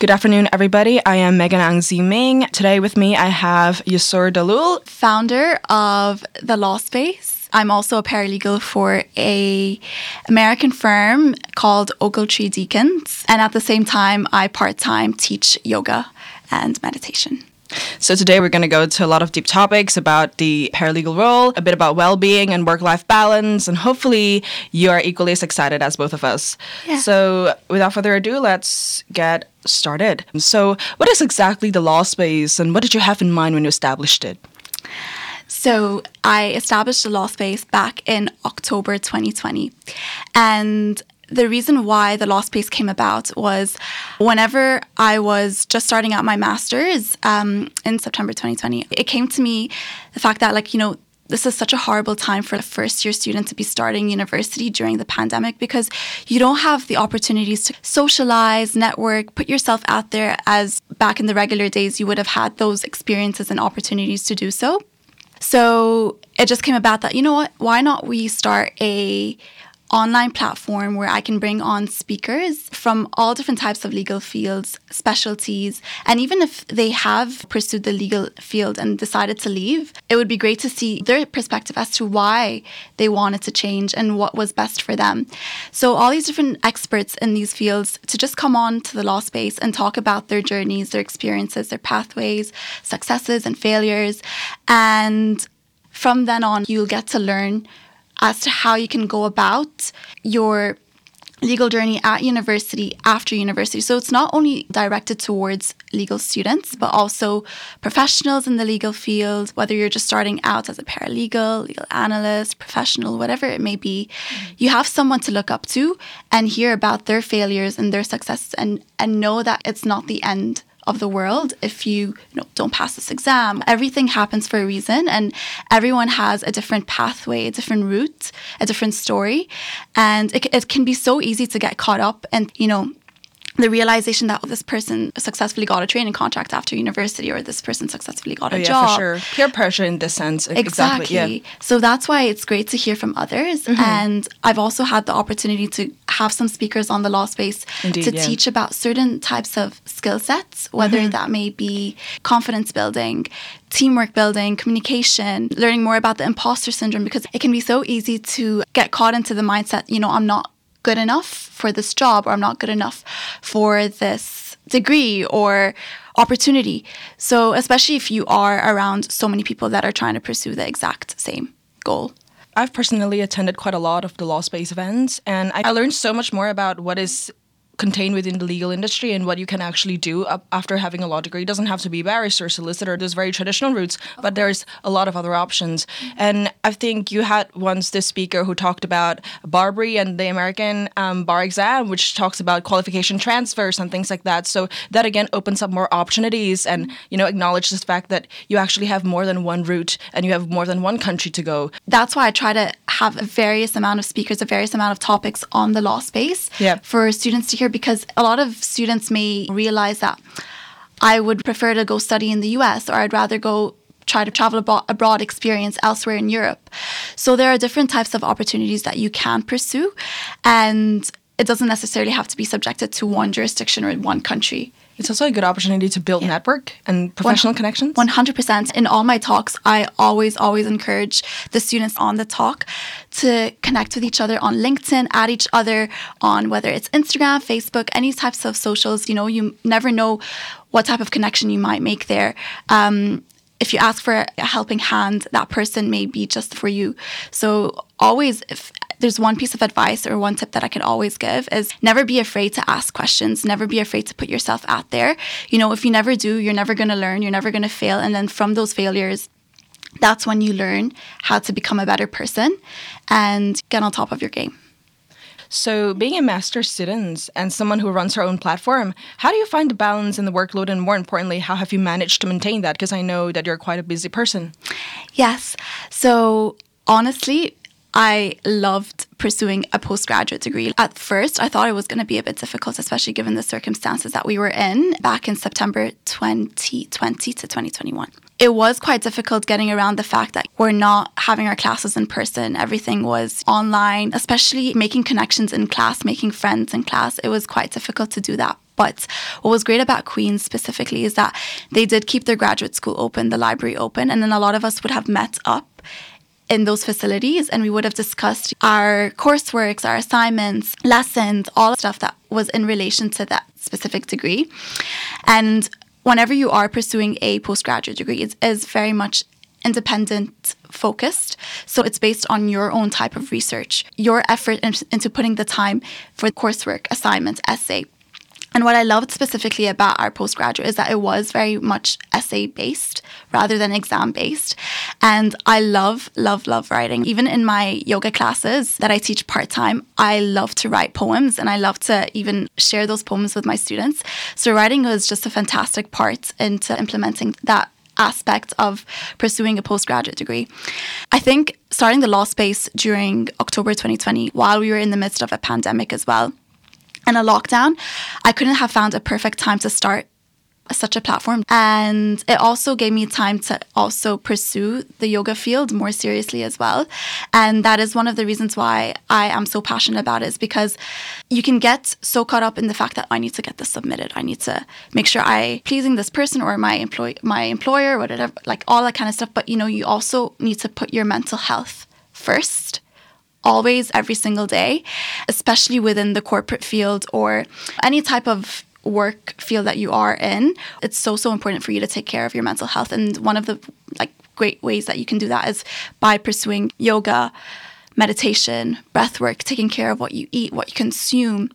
Good afternoon, everybody. I am Megan Ang Ming. Today with me, I have Yusur Dalul, founder of the Law Space I'm also a paralegal for a American firm called Ogletree Deakins, and at the same time, I part time teach yoga and meditation. So, today we're going to go to a lot of deep topics about the paralegal role, a bit about well being and work life balance, and hopefully you are equally as excited as both of us. Yeah. So, without further ado, let's get started. So, what is exactly the law space, and what did you have in mind when you established it? So I established the law space back in October 2020. And the reason why the law space came about was whenever I was just starting out my master's um, in September 2020, it came to me the fact that, like, you know, this is such a horrible time for a first year student to be starting university during the pandemic because you don't have the opportunities to socialize, network, put yourself out there as back in the regular days you would have had those experiences and opportunities to do so. So it just came about that, you know what, why not we start a online platform where I can bring on speakers from all different types of legal fields, specialties, and even if they have pursued the legal field and decided to leave, it would be great to see their perspective as to why they wanted to change and what was best for them. So, all these different experts in these fields to just come on to the law space and talk about their journeys, their experiences, their pathways, successes, and failures. And from then on, you'll get to learn as to how you can go about your legal journey at university after university. So it's not only directed towards legal students, but also professionals in the legal field, whether you're just starting out as a paralegal, legal analyst, professional, whatever it may be. You have someone to look up to and hear about their failures and their successes and, and know that it's not the end of the world if you, you know, don't pass this exam. Everything happens for a reason, and everyone has a different pathway, a different route, a different story. And it, it can be so easy to get caught up and, you know, the realization that oh, this person successfully got a training contract after university or this person successfully got a oh, yeah, job. for sure. Peer pressure in this sense. Exactly. exactly yeah. So that's why it's great to hear from others. Mm-hmm. And I've also had the opportunity to have some speakers on the law space Indeed, to yeah. teach about certain types of skill sets, whether mm-hmm. that may be confidence building, teamwork building, communication, learning more about the imposter syndrome, because it can be so easy to get caught into the mindset, you know, I'm not good enough for this job or I'm not good enough for this degree or opportunity. So, especially if you are around so many people that are trying to pursue the exact same goal. I've personally attended quite a lot of the law space events, and I learned so much more about what is contained within the legal industry and what you can actually do after having a law degree. It doesn't have to be barrister, solicitor, There's very traditional routes, but there's a lot of other options. And I think you had once this speaker who talked about BARBRI and the American um, bar exam, which talks about qualification transfers and things like that. So that again opens up more opportunities and you know acknowledges the fact that you actually have more than one route and you have more than one country to go. That's why I try to have a various amount of speakers, a various amount of topics on the law space yeah. for students to hear because a lot of students may realize that I would prefer to go study in the US or I'd rather go try to travel abroad experience elsewhere in Europe. So there are different types of opportunities that you can pursue and it doesn't necessarily have to be subjected to one jurisdiction or in one country. It's also a good opportunity to build yeah. network and professional One, connections. 100%. In all my talks, I always, always encourage the students on the talk to connect with each other on LinkedIn, add each other on whether it's Instagram, Facebook, any types of socials. You know, you never know what type of connection you might make there. Um, if you ask for a helping hand, that person may be just for you. So always, if there's one piece of advice or one tip that I could always give is never be afraid to ask questions, never be afraid to put yourself out there. You know, if you never do, you're never going to learn, you're never going to fail. And then from those failures, that's when you learn how to become a better person and get on top of your game. So, being a master student and someone who runs her own platform, how do you find the balance in the workload? And more importantly, how have you managed to maintain that? Because I know that you're quite a busy person. Yes. So, honestly, I loved pursuing a postgraduate degree. At first, I thought it was going to be a bit difficult, especially given the circumstances that we were in back in September 2020 to 2021. It was quite difficult getting around the fact that we're not having our classes in person. Everything was online, especially making connections in class, making friends in class. It was quite difficult to do that. But what was great about Queen's specifically is that they did keep their graduate school open, the library open, and then a lot of us would have met up in those facilities and we would have discussed our courseworks, our assignments, lessons, all the stuff that was in relation to that specific degree. And whenever you are pursuing a postgraduate degree, it is very much independent focused. So it's based on your own type of research, your effort into putting the time for coursework, assignments, essay, and what I loved specifically about our postgraduate is that it was very much essay based rather than exam based. And I love, love, love writing. Even in my yoga classes that I teach part time, I love to write poems and I love to even share those poems with my students. So writing was just a fantastic part into implementing that aspect of pursuing a postgraduate degree. I think starting the law space during October 2020, while we were in the midst of a pandemic as well, and a lockdown, I couldn't have found a perfect time to start such a platform. And it also gave me time to also pursue the yoga field more seriously as well. And that is one of the reasons why I am so passionate about it is because you can get so caught up in the fact that I need to get this submitted. I need to make sure I pleasing this person or my employ my employer, whatever, like all that kind of stuff. But you know, you also need to put your mental health first always, every single day, especially within the corporate field or any type of work field that you are in. It's so, so important for you to take care of your mental health. And one of the like great ways that you can do that is by pursuing yoga, meditation, breath work, taking care of what you eat, what you consume,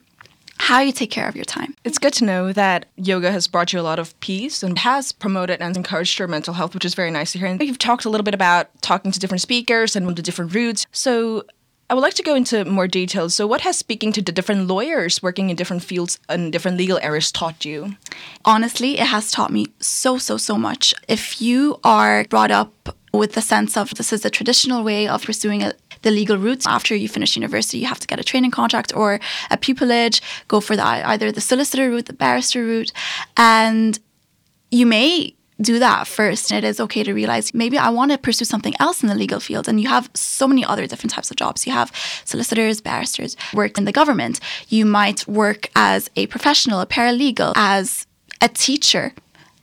how you take care of your time. It's good to know that yoga has brought you a lot of peace and has promoted and encouraged your mental health, which is very nice to hear. And you've talked a little bit about talking to different speakers and the different routes. So I would like to go into more details. So, what has speaking to the different lawyers working in different fields and different legal areas taught you? Honestly, it has taught me so, so, so much. If you are brought up with the sense of this is the traditional way of pursuing a, the legal route. After you finish university, you have to get a training contract or a pupillage, go for the, either the solicitor route, the barrister route, and you may do that first. And it is okay to realize maybe I want to pursue something else in the legal field. And you have so many other different types of jobs. You have solicitors, barristers, work in the government. You might work as a professional, a paralegal, as a teacher,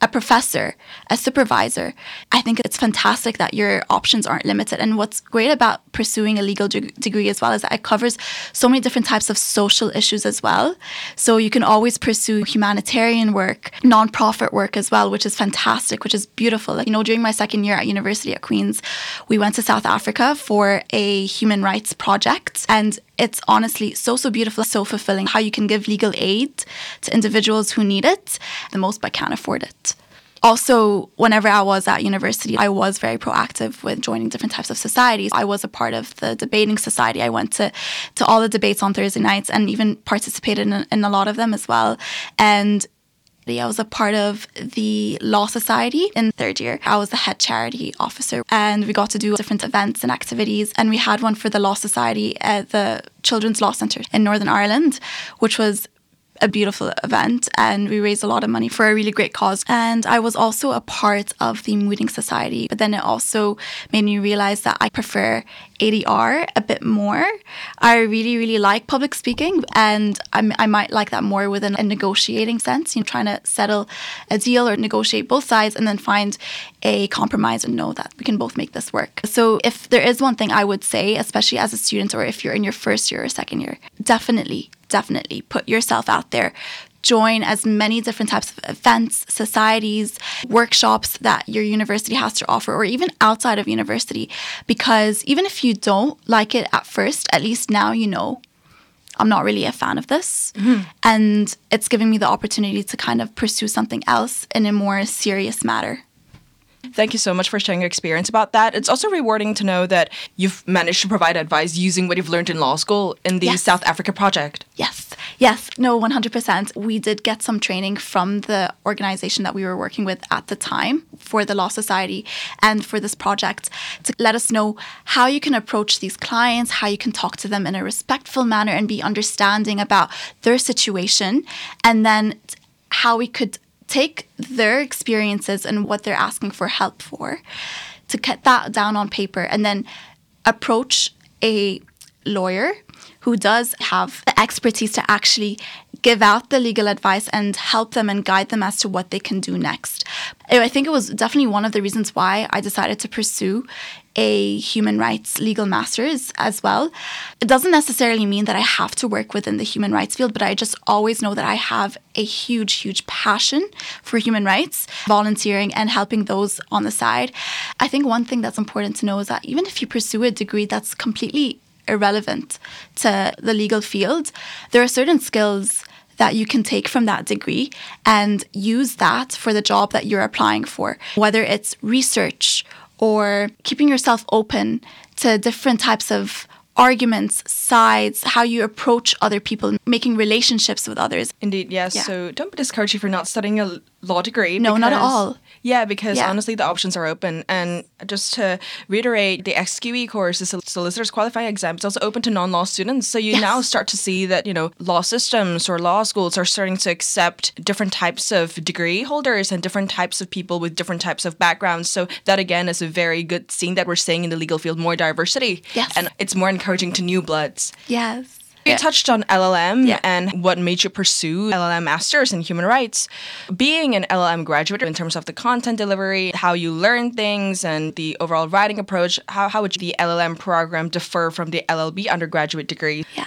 a professor, a supervisor. I think it's fantastic that your options aren't limited. And what's great about pursuing a legal de- degree as well is that it covers so many different types of social issues as well. So you can always pursue humanitarian work, nonprofit work as well, which is fantastic, which is beautiful. Like, you know, during my second year at university at Queen's, we went to South Africa for a human rights project. And it's honestly so, so beautiful, so fulfilling how you can give legal aid to individuals who need it the most but can't afford it. Also, whenever I was at university, I was very proactive with joining different types of societies. I was a part of the debating society. I went to, to all the debates on Thursday nights and even participated in, in a lot of them as well. And I was a part of the Law Society in third year. I was the head charity officer, and we got to do different events and activities. And we had one for the Law Society at the Children's Law Centre in Northern Ireland, which was a beautiful event and we raised a lot of money for a really great cause. And I was also a part of the Mooting Society, but then it also made me realize that I prefer ADR a bit more. I really, really like public speaking and I'm, i might like that more within a negotiating sense, you know, trying to settle a deal or negotiate both sides and then find a compromise and know that we can both make this work. So if there is one thing I would say, especially as a student or if you're in your first year or second year, definitely definitely put yourself out there. Join as many different types of events, societies, workshops that your university has to offer, or even outside of university. Because even if you don't like it at first, at least now you know I'm not really a fan of this. Mm-hmm. And it's giving me the opportunity to kind of pursue something else in a more serious matter. Thank you so much for sharing your experience about that. It's also rewarding to know that you've managed to provide advice using what you've learned in law school in the Yes. South Africa project. Yes, yes, no, 100%. We did get some training from the organization that we were working with at the time for the Law Society and for this project to let us know how you can approach these clients, how you can talk to them in a respectful manner and be understanding about their situation, and then how we could take their experiences and what they're asking for help for to get that down on paper and then approach a lawyer who does have the expertise to actually give out the legal advice and help them and guide them as to what they can do next. Uh, I think it was definitely one of the reasons why I decided to pursue a human rights legal master's as well. It doesn't necessarily mean that I have to work within the human rights field, but I just always know that I have a huge, huge passion for human rights, volunteering, and helping those on the side. I think one thing that's important to know is that even if you pursue a degree that's completely irrelevant to the legal field, there are certain skills that you can take from that degree and use that for the job that you're applying for, whether it's research or keeping yourself open to different types of arguments, sides, how you approach other people, making relationships with others. Indeed, yes. Yeah. So don't be discouraged if you're not studying a law degree. No, not at all. Yeah, because Yeah. honestly, the options are open. And just to reiterate, the SQE course, the sol- solicitor's qualifying exam, is also open to non-law students. So you Yes. now start to see that you know law systems or law schools are starting to accept different types of degree holders and different types of people with different types of backgrounds. So that again is a very good thing that we're seeing in the legal field, more diversity. Yes. and it's more encouraging to new bloods. Yes. You touched on LLM Yeah. and what made you pursue LLM Masters in Human Rights. Being an LLM graduate, in terms of the content delivery, how you learn things, and the overall writing approach, how, how would the LLM program differ from the LLB undergraduate degree? Yeah.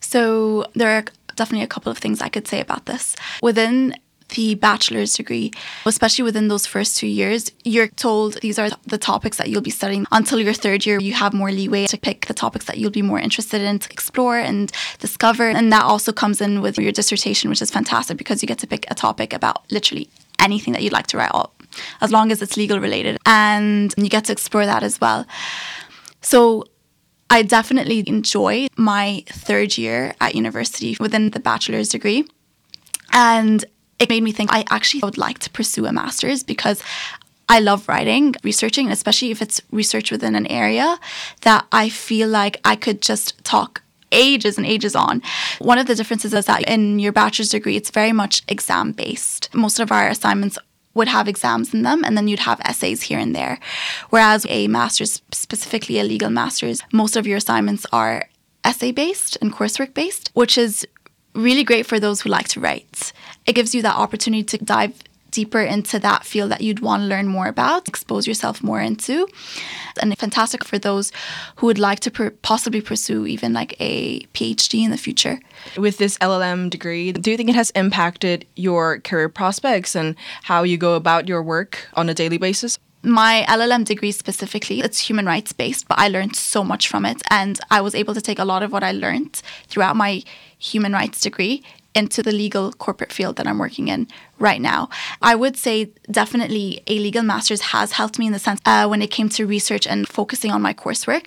So there are definitely a couple of things I could say about this. Within the bachelor's degree, especially within those first two years, you're told these are the topics that you'll be studying. Until your third year, you have more leeway to pick the topics that you'll be more interested in to explore and discover. And that also comes in with your dissertation, which is fantastic because you get to pick a topic about literally anything that you'd like to write, up, as long as it's legal related. And you get to explore that as well. So I definitely enjoy my third year at university within the bachelor's degree. And it made me think I actually would like to pursue a master's because I love writing, researching, especially if it's research within an area that I feel like I could just talk ages and ages on. One of the differences is that in your bachelor's degree, it's very much exam based. Most of our assignments would have exams in them and then you'd have essays here and there. Whereas a master's, specifically a legal master's, most of your assignments are essay based and coursework based, which is really great for those who like to write. It gives you that opportunity to dive deeper into that field that you'd want to learn more about, expose yourself more into. And fantastic for those who would like to per- possibly pursue even like a PhD in the future. With this LLM degree, do you think it has impacted your career prospects and how you go about your work on a daily basis? my LLM degree specifically, it's human rights based, but I learned so much from it. And I was able to take a lot of what I learned throughout my human rights degree into the legal corporate field that I'm working in right now. I would say definitely a legal master's has helped me in the sense uh, when it came to research and focusing on my coursework,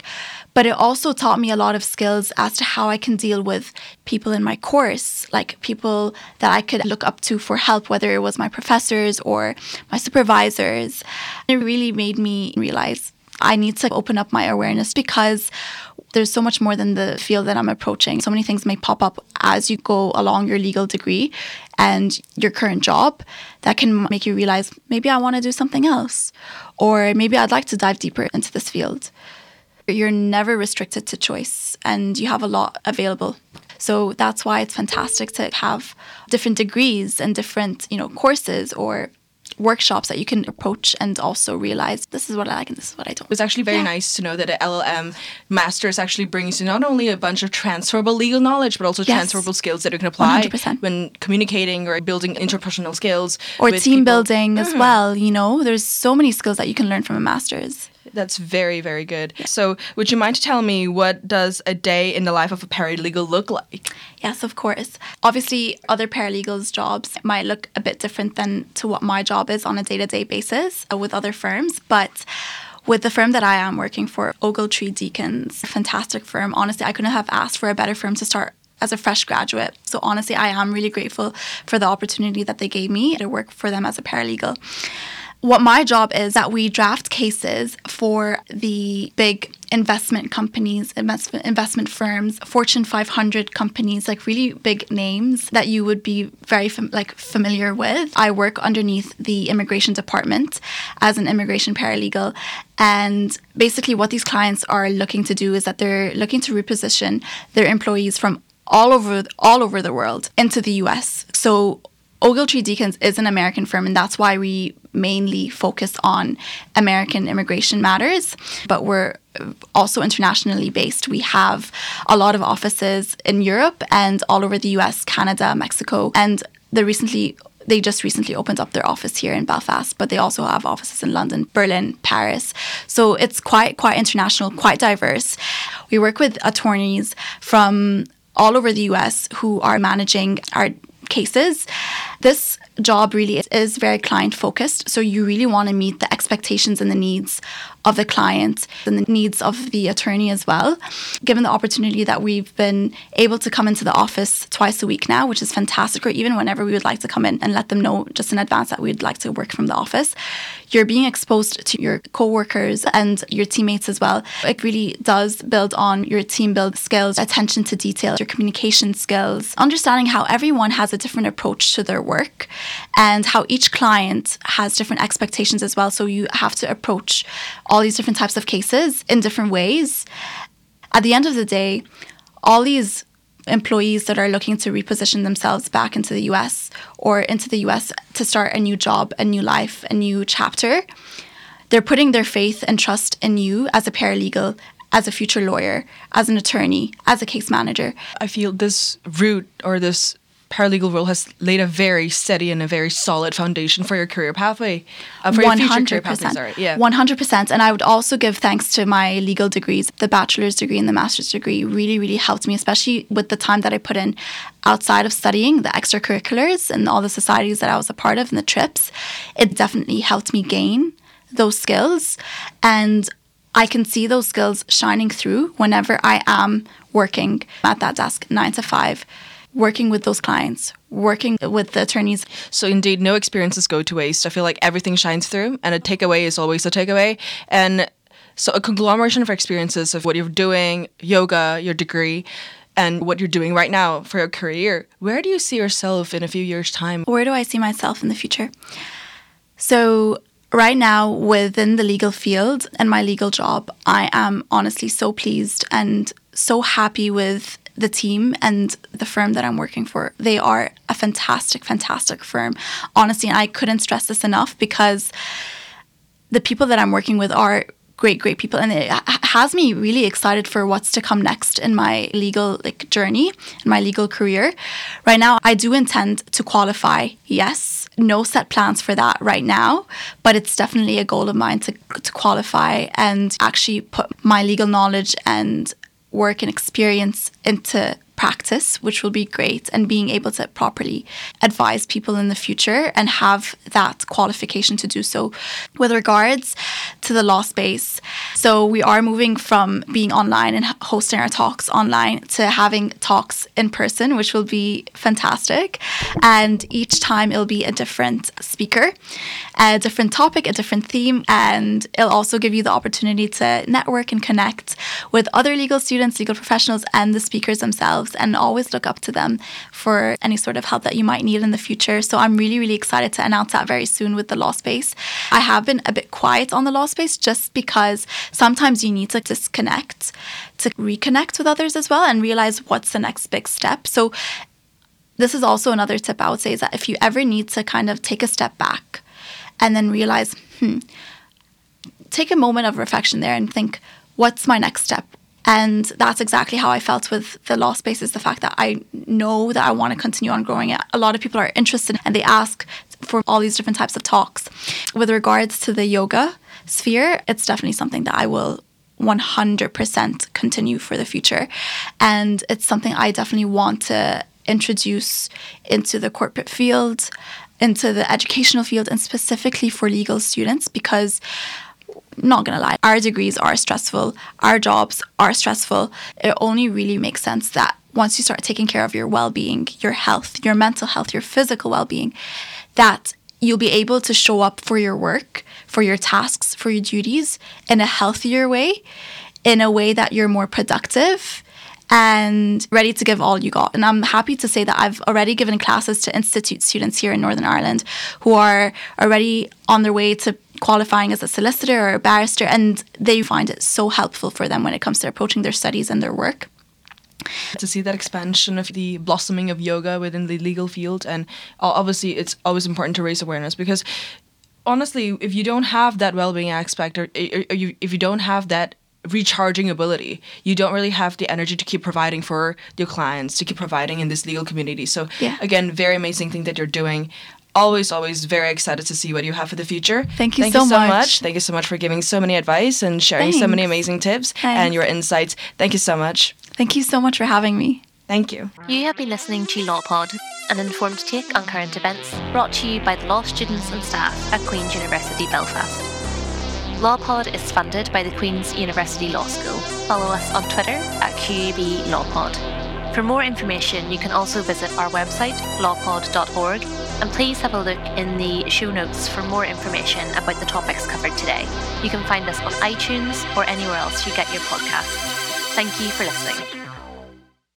but it also taught me a lot of skills as to how I can deal with people in my course, like people that I could look up to for help, whether it was my professors or my supervisors. It really made me realize I need to open up my awareness because there's so much more than the field that I'm approaching. So many things may pop up as you go along your legal degree and your current job that can make you realize maybe I want to do something else, or maybe I'd like to dive deeper into this field. You're never restricted to choice and you have a lot available. So that's why it's fantastic to have different degrees and different, you know, courses or workshops that you can approach and also realize this is what I like and this is what I don't. It's actually very Yeah. nice to know that an LLM master's actually brings you not only a bunch of transferable legal knowledge, but also Yes. transferable skills that you can apply 100%. when communicating or building interpersonal skills. or team people. building as mm-hmm. well. You know, there's so many skills that you can learn from a master's. That's very, very good. So, would you mind to tell me what does a day in the life of a paralegal look like? Yes, of course. Obviously, other paralegals' jobs might look a bit different than to what my job is on a day-to-day basis uh, with other firms, but with the firm that I am working for, Ogletree Deakins, fantastic firm. Honestly, I couldn't have asked for a better firm to start as a fresh graduate. So honestly, I am really grateful for the opportunity that they gave me to work for them as a paralegal what my job is that we draft cases for the big investment companies, investment investment firms, Fortune 500 companies, like really big names that you would be very fam- like familiar with. I work underneath the immigration department as an immigration paralegal, and basically what these clients are looking to do is that they're looking to reposition their employees from all over all over the world into the US. So Ogletree Deakins is an American firm, and that's why we mainly focus on American immigration matters. But we're also internationally based. We have a lot of offices in Europe and all over the US, Canada, Mexico, and the recently they just recently opened up their office here in Belfast, but they also have offices in London, Berlin, Paris. So it's quite quite international, quite diverse. We work with attorneys from all over the US who are managing our cases. This job really is, very client focused. So you really want to meet the expectations and the needs of the client and the needs of the attorney as well. Given the opportunity that we've been able to come into the office twice a week now, which is fantastic, or even whenever we would like to come in and let them know just in advance that we'd like to work from the office, you're being exposed to your co-workers and your teammates as well. It really does build on your team build skills, attention to detail, your communication skills, understanding how everyone has a different approach to their work and how each client has different expectations as well. So you have to approach all these different types of cases in different ways. At the end of the day, all these employees that are looking to reposition themselves back into the US or into the US to start a new job, a new life, a new chapter, they're putting their faith and trust in you as a paralegal, as a future lawyer, as an attorney, as a case manager. I feel this route or this paralegal role has laid a very steady and a very solid foundation for your career pathway, uh, for 100%, your future career pathway. Sorry, yeah, one hundred percent. And I would also give thanks to my legal degrees, the bachelor's degree and the master's degree. Really, really helped me, especially with the time that I put in outside of studying the extracurriculars and all the societies that I was a part of and the trips. It definitely helped me gain those skills, and I can see those skills shining through whenever I am working at that desk nine to five working with those clients, working with the attorneys. So indeed, no experiences go to waste. I feel like everything shines through, and a takeaway is always a takeaway. And so a conglomeration of experiences of what you're doing, yoga, your degree, and what you're doing right now for your career. Where do you see yourself in a few years' time? Where do I see myself in the future? So right now within the legal field and my legal job, I am honestly so pleased and so happy with the team and the firm that I'm working for. They are a fantastic, fantastic firm. Honestly, and I couldn't stress this enough because the people that I'm working with are great great people and it has me really excited for what's to come next in my legal like journey in my legal career right now i do intend to qualify yes no set plans for that right now but it's definitely a goal of mine to, to qualify and actually put my legal knowledge and work and experience into practice, which will be great, and being able to properly advise people in the future and have that qualification to do so. With regards to the law space, so we are moving from being online and hosting our talks online to having talks in person, which will be fantastic. And each time it'll be a different speaker, a different topic, a different theme, and it'll also give you the opportunity to network and connect with other legal students, legal professionals, and the speakers themselves themselves and always look up to them for any sort of help that you might need in the future. So I'm really, really excited to announce that very soon with the law space. I have been a bit quiet on the law space just because sometimes you need to disconnect to reconnect with others as well and realize what's the next big step. So this is also another tip I would say is that if you ever need to kind of take a step back and then realize, hmm, take a moment of reflection there and think, what's my next step? And that's exactly how I felt with the law space is the fact that I know that I want to continue on growing it. A lot of people are interested and they ask for all these different types of talks. With regards to the yoga sphere, it's definitely something that I will 100% continue for the future. And it's something I definitely want to introduce into the corporate field, into the educational field, and specifically for legal students because not gonna lie, our degrees are stressful, our jobs are stressful. It only really makes sense that once you start taking care of your well being, your health, your mental health, your physical well being, that you'll be able to show up for your work, for your tasks, for your duties in a healthier way, in a way that you're more productive and ready to give all you got. And I'm happy to say that I've already given classes to institute students here in Northern Ireland who are already on their way to qualifying as a solicitor or a barrister, and they find it so helpful for them when it comes to approaching their studies and their work. To see that expansion of the blossoming of yoga within the legal field and uh, obviously it's always important to raise awareness because honestly if you don't have that well-being aspect or, or you, if you don't have that recharging ability you don't really have the energy to keep providing for your clients to keep providing in this legal community. So yeah. again very amazing thing that you're doing always, always very excited to see what you have for the future. Thank you, Thank so, you so much. much. Thank you so much for giving so many advice and sharing Thanks. so many amazing tips Thanks. and your insights. Thank you so much. Thank you so much for having me. Thank you. You have been listening to LawPod, an informed take on current events brought to you by the law students and staff at Queen's University Belfast. LawPod is funded by the Queen's University Law School. Follow us on Twitter at QUB LawPod. For more information, you can also visit our website, lawpod.org, and please have a look in the show notes for more information about the topics covered today. You can find us on iTunes or anywhere else you get your podcasts. Thank you for listening.